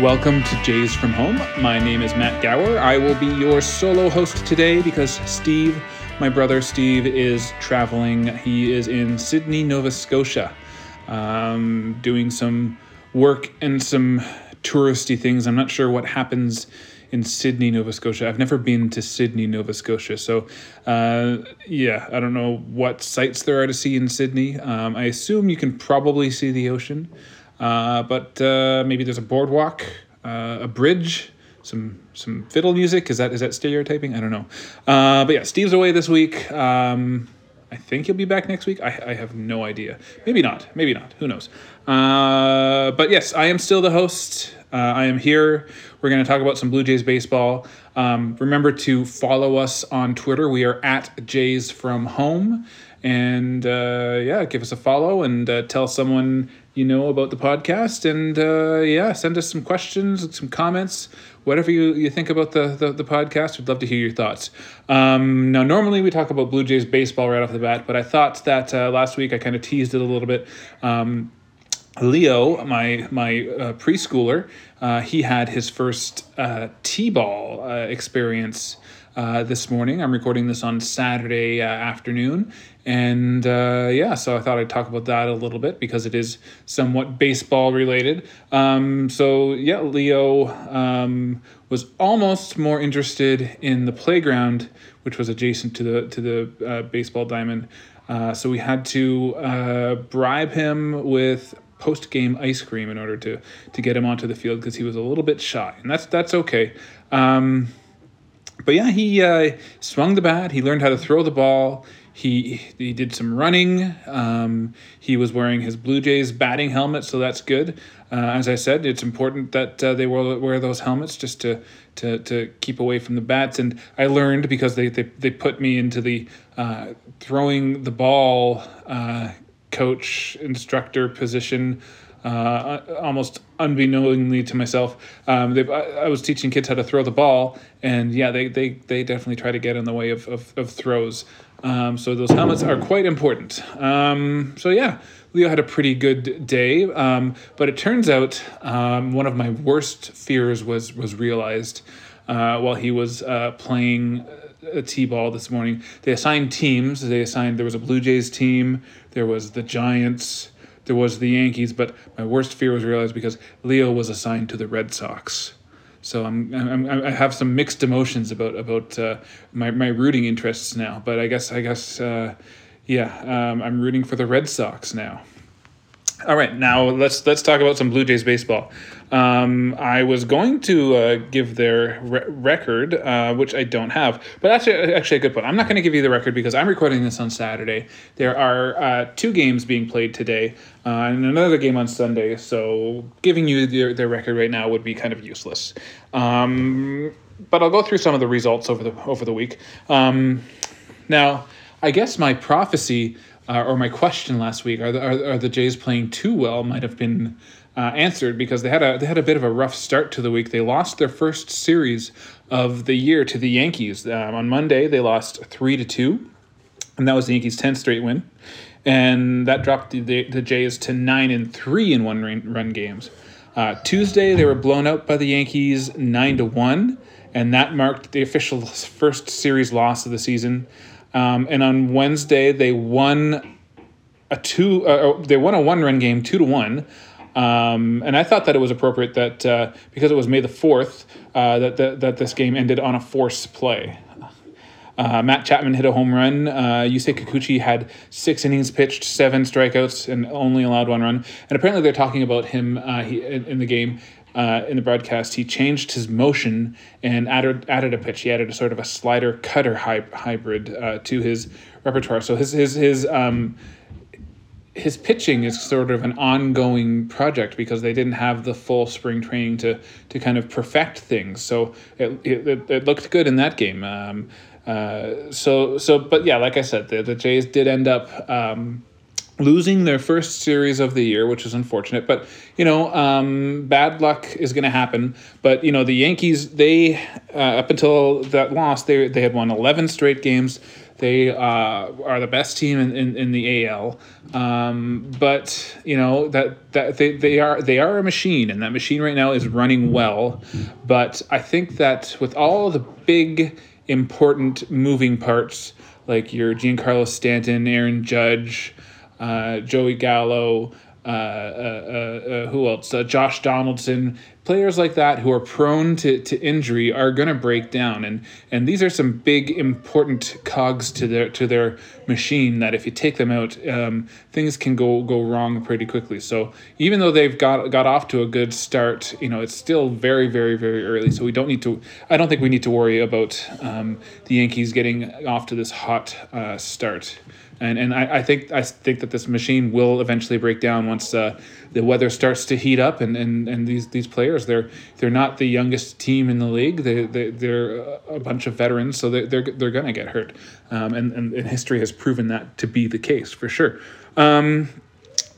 Welcome to Jays from Home. My name is Matt Gower. I will be your solo host today because Steve, my brother Steve, is traveling. He is in Sydney, Nova Scotia, um, doing some work and some touristy things. I'm not sure what happens in Sydney, Nova Scotia. I've never been to Sydney, Nova Scotia. So, uh, yeah, I don't know what sights there are to see in Sydney. Um, I assume you can probably see the ocean. Uh, but uh, maybe there's a boardwalk, uh, a bridge, some some fiddle music. Is that is that stereotyping? I don't know. Uh, but yeah, Steve's away this week. Um, I think he'll be back next week. I, I have no idea. Maybe not. Maybe not. Who knows? Uh, but yes, I am still the host. I am here. We're going to talk about some Blue Jays baseball. Um, remember to follow us on Twitter. We are at Jays from Home. And uh, yeah, give us a follow and uh, tell someone you know about the podcast. And uh, yeah, send us some questions, some comments, whatever you, you think about the, the, the podcast. We'd love to hear your thoughts. Um, now, normally we talk about Blue Jays baseball right off the bat, but I thought that uh, last week I kind of teased it a little bit. Um, Leo, my my uh, preschooler, uh, he had his first t-ball experience uh, this morning. I'm recording this on Saturday uh, afternoon, and yeah, so I thought I'd talk about that a little bit because it is somewhat baseball related. Um, so yeah, Leo um, was almost more interested in the playground, which was adjacent to the to the baseball diamond. so we had to bribe him with post game ice cream in order to to get him onto the field because he was a little bit shy, and that's that's okay. Um, but yeah, he uh, swung the bat. He learned how to throw the ball. He he did some running. Um, he was wearing his Blue Jays batting helmet, so that's good. Uh, as I said, it's important that uh, they wear, wear those helmets just to, to to keep away from the bats. And I learned because they they, they put me into the uh, throwing the ball uh, coach instructor position uh, almost unbeknowingly to myself. Um, I, I, was teaching kids how to throw the ball, and yeah, they, they, they definitely try to get in the way of, of, of throws. Um, so those helmets are quite important. Um, so yeah, Leo had a pretty good day, um, but it turns out um, one of my worst fears was was realized uh, while he was uh, playing a t-ball this morning. They assigned teams. They assigned there was a Blue Jays team, there was the Giants, there was the Yankees, but my worst fear was realized because Leo was assigned to the Red Sox. So I'm, I'm I have some mixed emotions about about uh, my my rooting interests now. But I guess I guess uh, yeah, um, I'm rooting for the Red Sox now. All right, now let's let's talk about some Blue Jays baseball. Um, I was going to uh, give their re- record, uh, which I don't have, but that's actually a good point. I'm not going to give you the record because I'm recording this on Saturday. There are uh, two games being played today uh, and another game on Sunday, so giving you their, their record right now would be kind of useless. Um, but I'll go through some of the results over the over the week. Um, now, I guess my prophecy uh, or my question last week are the, are, are the Jays playing too well might have been uh, answered because they had a they had a bit of a rough start to the week. They lost their first series of the year to the Yankees um, on Monday. They lost three to two, and that was the Yankees' tenth straight win, and that dropped the, the, the Jays to nine and three in one run, run games. Uh, Tuesday they were blown out by the Yankees nine to one, and that marked the official first series loss of the season. Um, and on Wednesday, they won a two. Uh, they won a one-run game, two to one. Um, and I thought that it was appropriate that uh, because it was May the fourth, uh, that, that that this game ended on a force play. Uh, Matt Chapman hit a home run. Uh, Yusei Kikuchi had six innings pitched, seven strikeouts, and only allowed one run. And apparently, they're talking about him uh, he, in, in the game uh, in the broadcast, he changed his motion and added added a pitch. He added a sort of a slider cutter hy- hybrid uh, to his repertoire. So his his his um, his pitching is sort of an ongoing project because they didn't have the full spring training to to kind of perfect things. So it it, it looked good in that game. Um, uh, so so but yeah, like I said, the the Jays did end up. Um, losing their first series of the year, which is unfortunate. But you know, um, bad luck is going to happen. But you know, the Yankees, they uh, up until that loss, they they had won eleven straight games. They uh, are the best team in, in, in the AL. Um, but you know that that they, they are they are a machine, and that machine right now is running well. But I think that with all the big important moving parts like your Giancarlo Stanton, Aaron Judge, Joey Gallo, uh, uh, uh, uh who else? Uh, Josh Donaldson, players like that who are prone to, to injury are going to break down, and and these are some big important cogs to their to their machine that if you take them out, um, things can go go wrong pretty quickly. So even though they've got got off to a good start, you know it's still very very very early. So we don't need to. I don't think we need to worry about um, the Yankees getting off to this hot start and and I, I think I think that this machine will eventually break down once uh, the weather starts to heat up and, and, and these these players they're they're not the youngest team in the league they, they they're a bunch of veterans so they're they're, they're gonna get hurt um, and, and and history has proven that to be the case for sure um,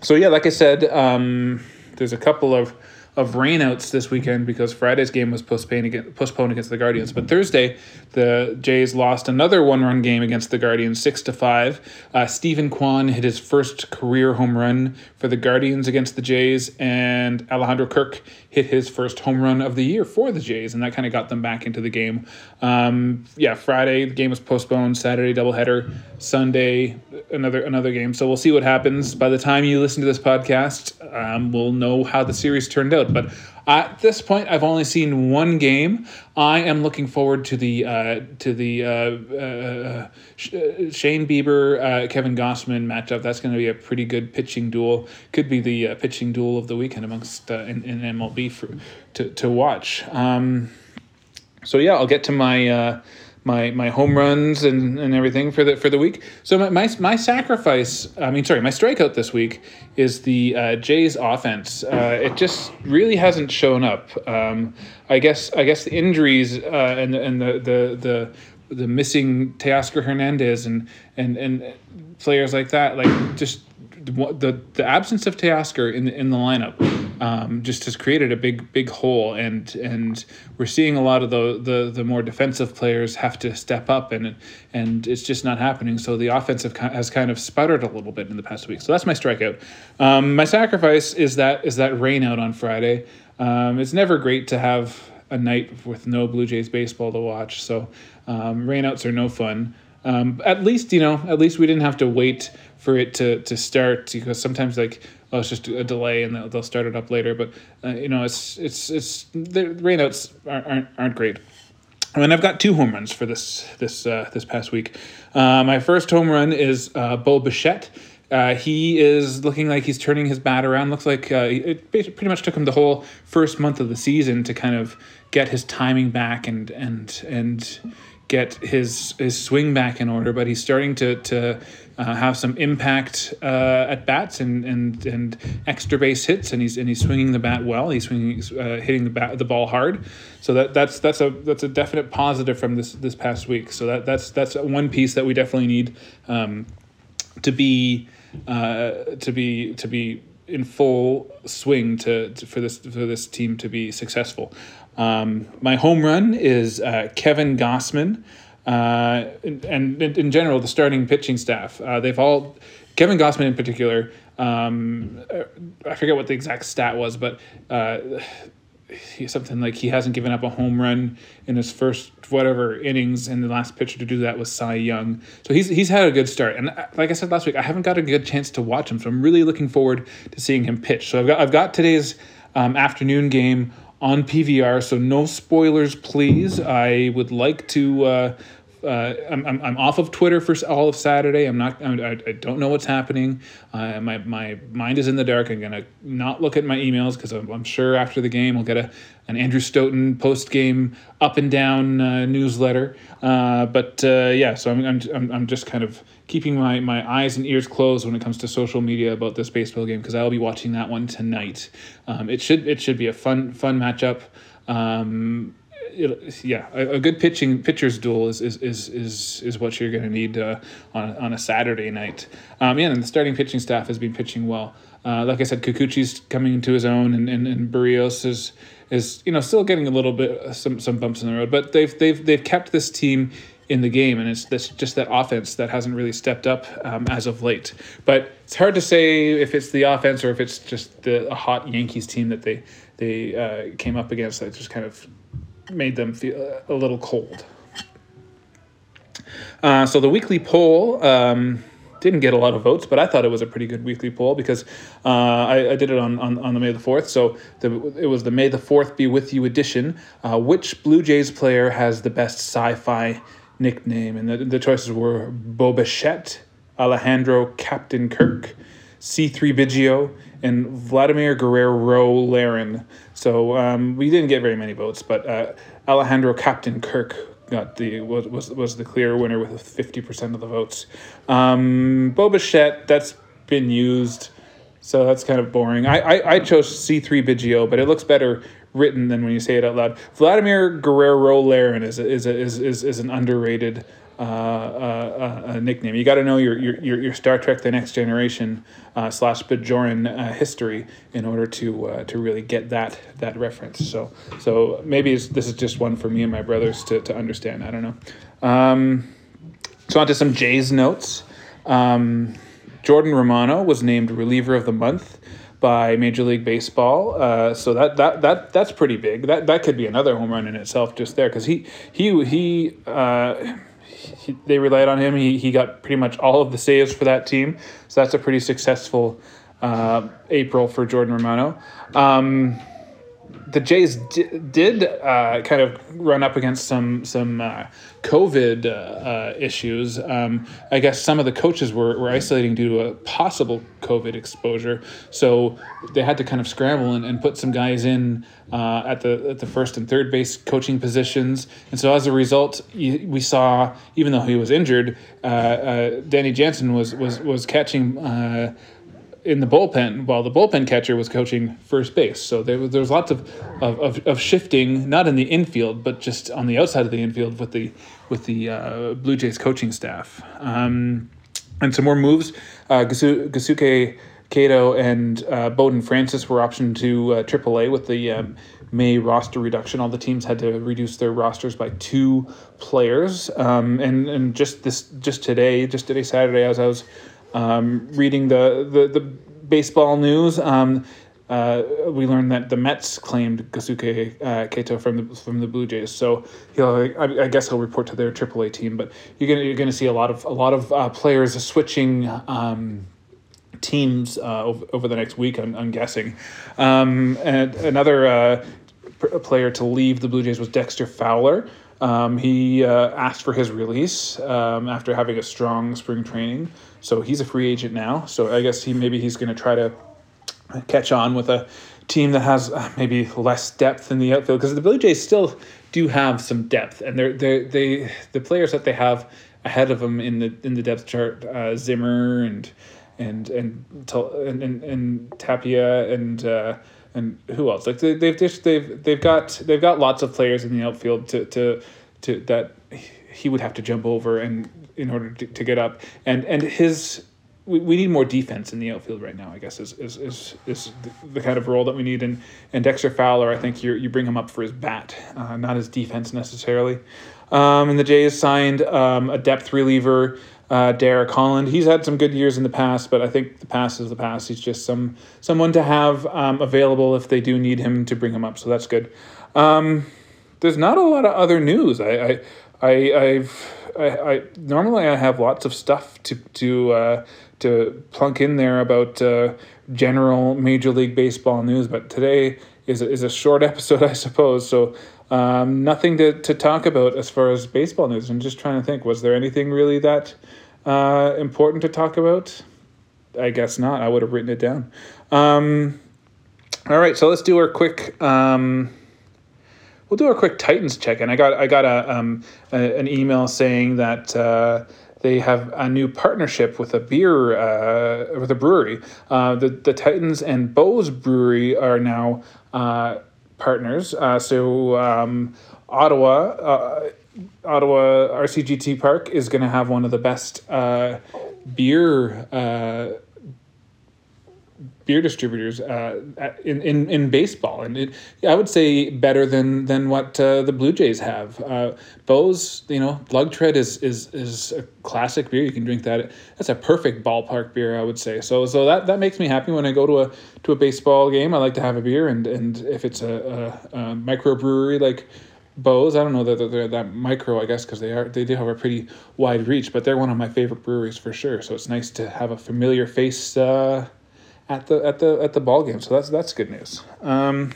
so yeah like I said um, there's a couple of of rainouts this weekend because Friday's game was postponed against, postponed against the Guardians. But Thursday, the Jays lost another one-run game against the Guardians, six to five. Uh, Steven Kwan hit his first career home run for the Guardians against the Jays, and Alejandro Kirk hit his first home run of the year for the Jays, and that kind of got them back into the game. Um, yeah, Friday the game was postponed. Saturday doubleheader. Sunday another another game. So we'll see what happens. By the time you listen to this podcast, um, we'll know how the series turned out. But at this point, I've only seen one game. I am looking forward to the uh, to the uh, uh, Shane Bieber uh, Kevin Gausman matchup. That's going to be a pretty good pitching duel. Could be the uh, pitching duel of the weekend amongst uh, in, in MLB for to to watch. Um, so yeah, I'll get to my my my home runs and, and everything for the for the week. So my, my my sacrifice, I mean, sorry, my strikeout this week is the uh, Jays offense. Uh, it just really hasn't shown up. Um, I guess I guess the injuries uh, and and the the the the missing Teoscar Hernandez and and and players like that, like just the the absence of Teoscar in the, in the lineup um, just has created a big big hole. And and we're seeing a lot of the, the the more defensive players have to step up and and it's just not happening. So the offensive has kind of sputtered a little bit in the past week. So that's my strikeout. Um, my sacrifice is that is that rain out on Friday. Um, it's never great to have a night with no Blue Jays baseball to watch. So um, rainouts are no fun. Um, at least you know at least we didn't have to wait for it to to start because sometimes like oh it's just a delay and they'll, they'll start it up later but uh, you know it's it's it's the rainouts aren't aren't, aren't great and I've got two home runs for this this uh, this past week. Uh, my first home run is uh, Bo Bichette. Uh, he is looking like he's turning his bat around. Looks like uh, it pretty much took him the whole first month of the season to kind of get his timing back and and and get his his swing back in order. But he's starting to to uh, have some impact uh, at bats and, and and extra base hits, and he's and he's swinging the bat well. He's swinging, uh, hitting the bat the ball hard. So that that's that's a that's a definite positive from this this past week. So that that's that's one piece that we definitely need um, to be uh, to be to be in full swing to, to, for this for this team to be successful. Um, my home run is uh, Kevin Gausman, uh, and, and, in general the starting pitching staff. Uh, they've all Kevin Gausman in particular. Um, I forget what the exact stat was, but uh, something like he hasn't given up a home run in his first whatever innings, and the last pitcher to do that was Cy Young. So he's he's had a good start, and uh, like I said last week, I haven't got a good chance to watch him, so I'm really looking forward to seeing him pitch. So I've got I've got today's um, afternoon game on PVR. So no spoilers, please. I would like to. Uh, uh, I'm, I'm, I'm off of Twitter for all of Saturday. I'm not. I, I don't know what's happening. Uh, my my mind is in the dark. I'm gonna not look at my emails because I'm, I'm, sure after the game I'll get a an Andrew Stoeten post game up and down uh, newsletter. Uh, but uh, yeah, so I'm, I'm I'm just kind of keeping my, my eyes and ears closed when it comes to social media about this baseball game because I will be watching that one tonight. Um, it should it should be a fun fun matchup. Um, yeah, a, a, good pitching pitcher's duel is is is is, is what you're going to need uh, on on a Saturday night. Um, yeah, and the starting pitching staff has been pitching well. Uh, like I said, Kikuchi's coming into his own, and, and, and Berrios is is you know still getting a little bit uh, some some bumps in the road, but they've they've they've kept this team in the game, and it's this just that offense that hasn't really stepped up um, as of late. But it's hard to say if it's the offense or if it's just the a hot Yankees team that they they uh, came up against that just kind of made them feel a little cold. Uh, so the weekly poll. Um, didn't get a lot of votes, but I thought it was a pretty good weekly poll because uh, I, I, did it on, on, on the May the 4th. So the, it was the May the 4th Be With You edition. Uh, which Blue Jays player has the best sci fi nickname? And the, the choices were Bo Bichette, Alejandro Captain Kirk, C3 Biggio, and Vladimir Guerrero Laren. So um, we didn't get very many votes, but uh, Alejandro Captain Kirk got the was was, was the clear winner with fifty percent of the votes. Um, Bo Bichette, that's been used, so that's kind of boring. I I, I chose C three Biggio, but it looks better written than when you say it out loud. Vladimir Guerrero Laren is a, is, a, is is is an underrated uh, uh, uh, nickname. You got to know your, your your Star Trek: The Next Generation uh, slash Bajoran uh, history in order to uh, to really get that that reference. So so maybe this is just one for me and my brothers to, to understand. I don't know. Um, so on to some Jays notes. Um, Jordan Romano was named reliever of the month by Major League Baseball. Uh, so that, that that that's pretty big. That that could be another home run in itself just there because he he he. Uh, he, they relied on him. He, he got pretty much all of the saves for that team. So that's a pretty successful uh, April for Jordan Romano. Um, the Jays d- did uh, kind of run up against some some uh, COVID uh, uh, issues. Um, I guess some of the coaches were, were isolating due to a possible COVID exposure, so they had to kind of scramble and, and put some guys in uh, at the at the first and third base coaching positions. And so as a result, we saw even though he was injured, uh, Danny Jansen was was was catching in the bullpen while the bullpen catcher was coaching first base. So there was, there was lots of, of, of, shifting, not in the infield, but just on the outside of the infield with the with the uh, Blue Jays coaching staff. Um, and some more moves. Uh, Gosuke Katoh and uh, Bowden Francis were optioned to uh, AAA with the um, May roster reduction. All the teams had to reduce their rosters by two players. Um, and and just this just today, just today Saturday, as I was um, reading the, the, the baseball news, um, uh, we learned that the Mets claimed Gosuke uh, Katoh from the from the Blue Jays. So he'll, I, I, guess he'll report to their AAA team. But you're gonna you're gonna see a lot of a lot of uh, players switching. Um, teams uh, over, over the next week, I'm, I'm guessing. Um, and another uh, player to leave the Blue Jays was Dexter Fowler. Um, he uh, asked for his release um, after having a strong spring training, so he's a free agent now. So I guess he maybe he's going to try to catch on with a team that has uh, maybe less depth in the outfield because the Blue Jays still do have some depth, and they're they they the players that they have ahead of them in the in the depth chart, uh, Zimmer and and and and and, and Tapia and. Uh, and who else? Like they, they've just they've they've got they've got lots of players in the outfield to to to that he would have to jump over and in order to, to get up and and his we, we need more defense in the outfield right now. I guess is is is, is the, the kind of role that we need. And and Dexter Fowler, I think you you bring him up for his bat, uh, not his defense necessarily. Um, and the Jays signed um, a depth reliever uh, Derek Holland. He's had some good years in the past, but I think the past is the past. He's just some someone to have um, available if they do need him to bring him up. So that's good. Um, there's not a lot of other news. I, I, I I've I, I normally I have lots of stuff to to uh, to plunk in there about uh, general Major League Baseball news, but today is a, is a short episode, I suppose. So um, nothing to, to talk about as far as baseball news. I'm just trying to think, was there anything really that uh, important to talk about? I guess not. I would have written it down. Um, all right, so let's do our quick. Um, we'll do our quick Titans check in. I got I got a, um, a an email saying that. Uh, they have a new partnership with a beer uh, with a brewery. Uh, the the Titans and Beau's Brewery are now uh, partners. Uh, so um, Ottawa uh, Ottawa RCGT Park is going to have one of the best uh, beer uh, beer distributors uh, in, in in baseball, and it, I would say better than than what uh, the Blue Jays have. Uh, Beau's, you know, Lug-Tread is is is a classic beer. You can drink that. That's a perfect ballpark beer, I would say. So so that that makes me happy when I go to a to a baseball game. I like to have a beer, and and if it's a, a, a microbrewery like Beau's. I don't know that they're, they're that micro, I guess, because they are they do have a pretty wide reach, but they're one of my favorite breweries for sure. So it's nice to have a familiar face uh, at the at the at the ball game. So that's that's good news. Um,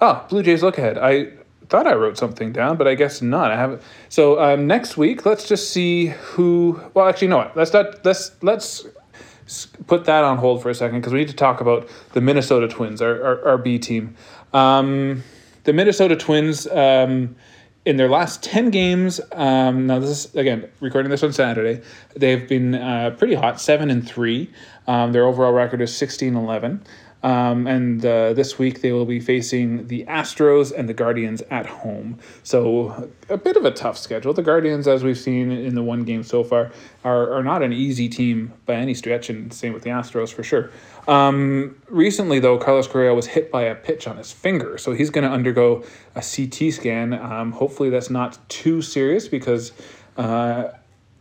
oh, Blue Jays look ahead. I thought I wrote something down, but I guess not. I haven't. So um, next week, let's just see who. Well, actually, no. Let's not. Let's let's put that on hold for a second because we need to talk about the Minnesota Twins, our our, our B team. Um, the Minnesota Twins, um, in their last 10 games, um, now this is, again, recording this on Saturday, they've been uh, pretty hot, 7 and 3. Um, their overall record is 16 11. Um, and uh, this week they will be facing the Astros and the Guardians at home. So a bit of a tough schedule. The Guardians, as we've seen in the one game so far, are, are not an easy team by any stretch, and same with the Astros for sure. Um, recently, though, Carlos Correa was hit by a pitch on his finger, so he's going to undergo a CT scan. Um, hopefully, that's not too serious because. Uh,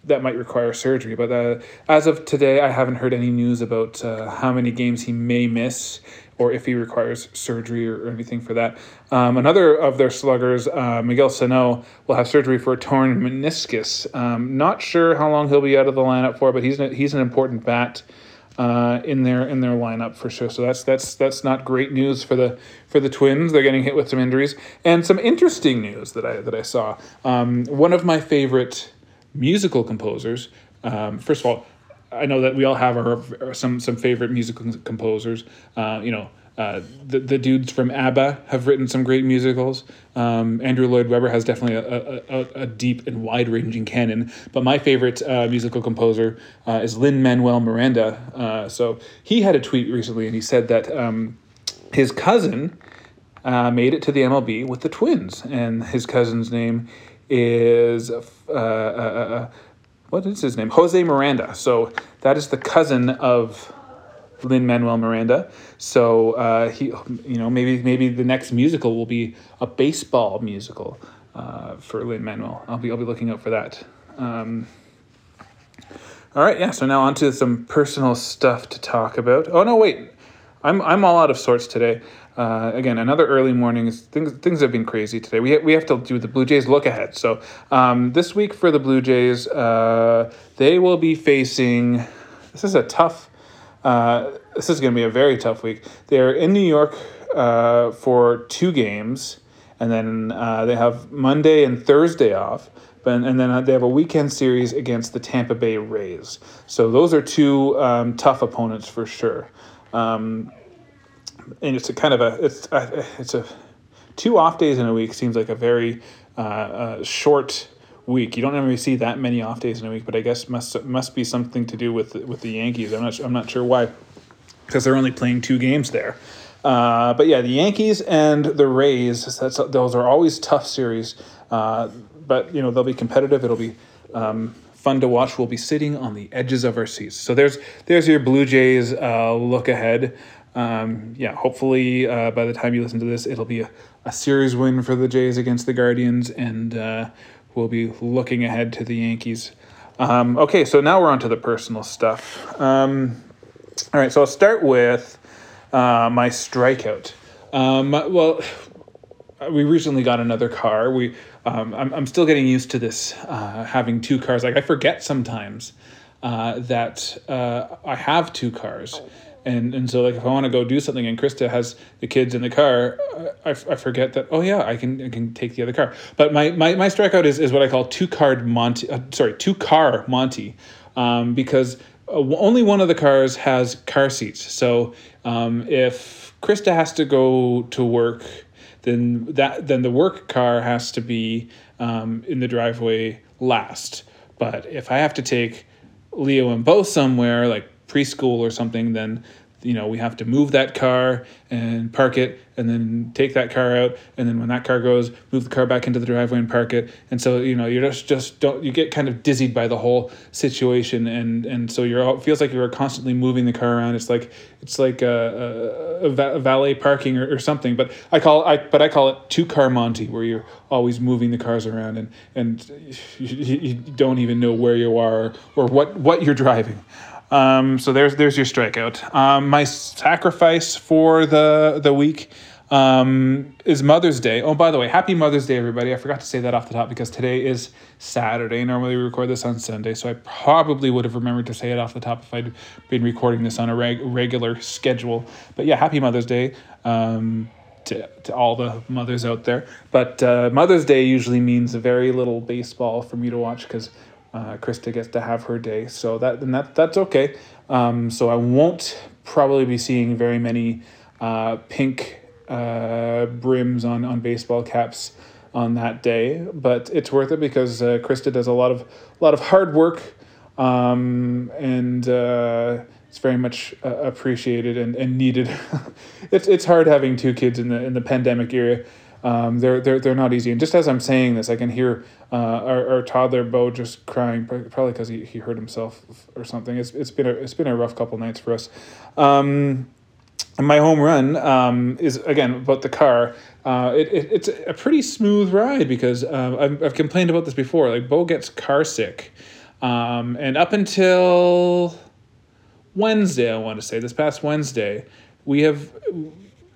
that might require surgery. But uh, as of today, I haven't heard any news about uh, how many games he may miss or if he requires surgery or, or anything for that. Um, another of their sluggers, uh, Miguel Sano, will have surgery for a torn meniscus. Um, not sure how long he'll be out of the lineup for, but he's an, he's an important bat. Uh, in their in their lineup for sure. So that's that's that's not great news for the for the Twins. They're getting hit with some injuries and some interesting news that I that I saw. Um, one of my favorite musical composers. Um, first of all, I know that we all have our, some some favorite musical composers. Uh, you know, uh, the the dudes from ABBA have written some great musicals. Um, Andrew Lloyd Webber has definitely a, a, a deep and wide ranging canon. But my favorite uh, musical composer uh, is Lin Manuel Miranda. Uh, so he had a tweet recently, and he said that um, his cousin uh, made it to the MLB with the Twins, and his cousin's name is uh, uh, uh, what is his name? Jose Miranda. So that is the cousin of Lin Manuel Miranda. So uh, he, you know, maybe maybe the next musical will be a baseball musical uh, for Lin Manuel. I'll be I'll be looking out for that. Um, all right, yeah. So now on to some personal stuff to talk about. Oh no, wait, I'm I'm all out of sorts today. Uh, again, another early morning. Things things have been crazy today. We ha- we have to do the Blue Jays look ahead. So um, this week for the Blue Jays, uh, they will be facing. This is a tough. Uh, this is going to be a very tough week. They're in New York uh, for two games, and then uh, they have Monday and Thursday off. But, and then they have a weekend series against the Tampa Bay Rays. So those are two um, tough opponents for sure. Um, and it's a kind of a it's a, it's a two off days in a week seems like a very uh, uh, short week. You don't ever see that many off days in a week, but I guess must must be something to do with with the Yankees. I'm not I'm not sure why, because they're only playing two games there. Uh, but yeah, the Yankees and the Rays. That's those are always tough series. Uh, but you know they'll be competitive. It'll be um, fun to watch. We'll be sitting on the edges of our seats. So there's there's your Blue Jays uh, look ahead um, yeah, hopefully uh, by the time you listen to this, it'll be a, a series win for the Jays against the Guardians, and uh, we'll be looking ahead to the Yankees. Um, okay, so now we're on to the personal stuff. Um, all right, so I'll start with uh, my strikeout. Um, well, we recently got another car. We, um, I'm, I'm still getting used to this uh, having two cars. Like I forget sometimes uh, that uh, I have two cars and and so like if I want to go do something and Krista has the kids in the car, I, I forget that oh yeah I can I can take the other car. But my my, my strikeout is, is what I call two card Monty. Uh, sorry, two car Monty, um, because uh, only one of the cars has car seats. So um, if Krista has to go to work, then that then the work car has to be um, in the driveway last. But if I have to take Leo and Bo somewhere like preschool or something, then you know we have to move that car and park it and then take that car out. And then when that car goes move the car back into the driveway and park it. And so you know you're just just don't you get kind of dizzied by the whole situation. And and so you're it feels like you're constantly moving the car around. It's like it's like a, a, a valet parking or, or something. But i call i but i call it two car monty where you're always moving the cars around and and you, you don't even know where you are or what what you're driving um, so there's there's your strikeout. Um, my sacrifice for the the week um, is Mother's Day. Oh, by the way, Happy Mother's Day, everybody! I forgot to say that off the top because today is Saturday. Normally we record this on Sunday, so I probably would have remembered to say it off the top if I'd been recording this on a reg- regular schedule. But yeah, Happy Mother's Day. Um, to, to all the mothers out there. But uh, Mother's Day usually means very little baseball for me to watch because uh, Krista gets to have her day, so that and that that's okay. Um, so I won't probably be seeing very many uh, pink uh, brims on on baseball caps on that day, but it's worth it because uh, Krista does a lot of a lot of hard work, um, and uh, it's very much uh, appreciated and, and needed. it's it's hard having two kids in the in the pandemic era um, they're, they're, they're not easy. And just as I'm saying this, I can hear uh, our, our toddler Bo just crying, probably because he, he hurt himself or something. It's, it's been a it's been a rough couple nights for us. Um, my home run um, is again about the car. Uh, it, it, it's a pretty smooth ride because uh, I've, I've complained about this before. Like Bo gets car sick, um, and up until Wednesday, I want to say this past Wednesday, we have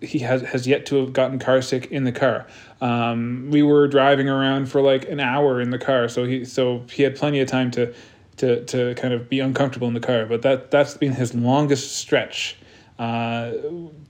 he has has yet to have gotten car sick in the car. Um, we were driving around for like an hour in the car, so he so he had plenty of time to to to kind of be uncomfortable in the car. But that that's been his longest stretch uh,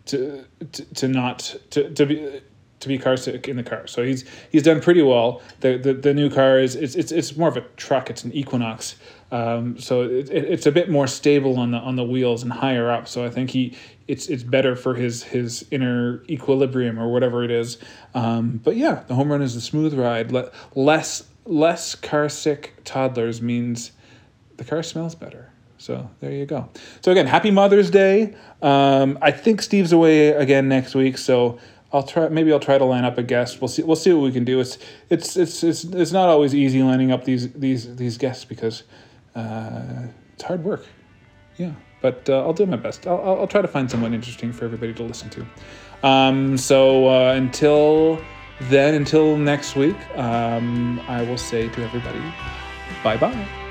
to, to to not to to be to be car sick in the car. So he's he's done pretty well. The the, the new car is it's, it's it's more of a truck. It's an Equinox. Um, so it, it, it's a bit more stable on the on the wheels and higher up. So I think he it's it's better for his his inner equilibrium or whatever it is. Um, but yeah, the home run is a smooth ride. Le- less less car sick toddlers means the car smells better. So there you go. So again, happy Mother's Day. Um, I think Steve's away again next week, so I'll try. Maybe I'll try to line up a guest. We'll see. We'll see what we can do. It's it's it's it's, it's not always easy lining up these these these guests because uh, it's hard work. Yeah but uh, I'll do my best. I'll, I'll, try to find someone interesting for everybody to listen to. Um, so uh, until then, until next week, um, I will say to everybody, bye bye.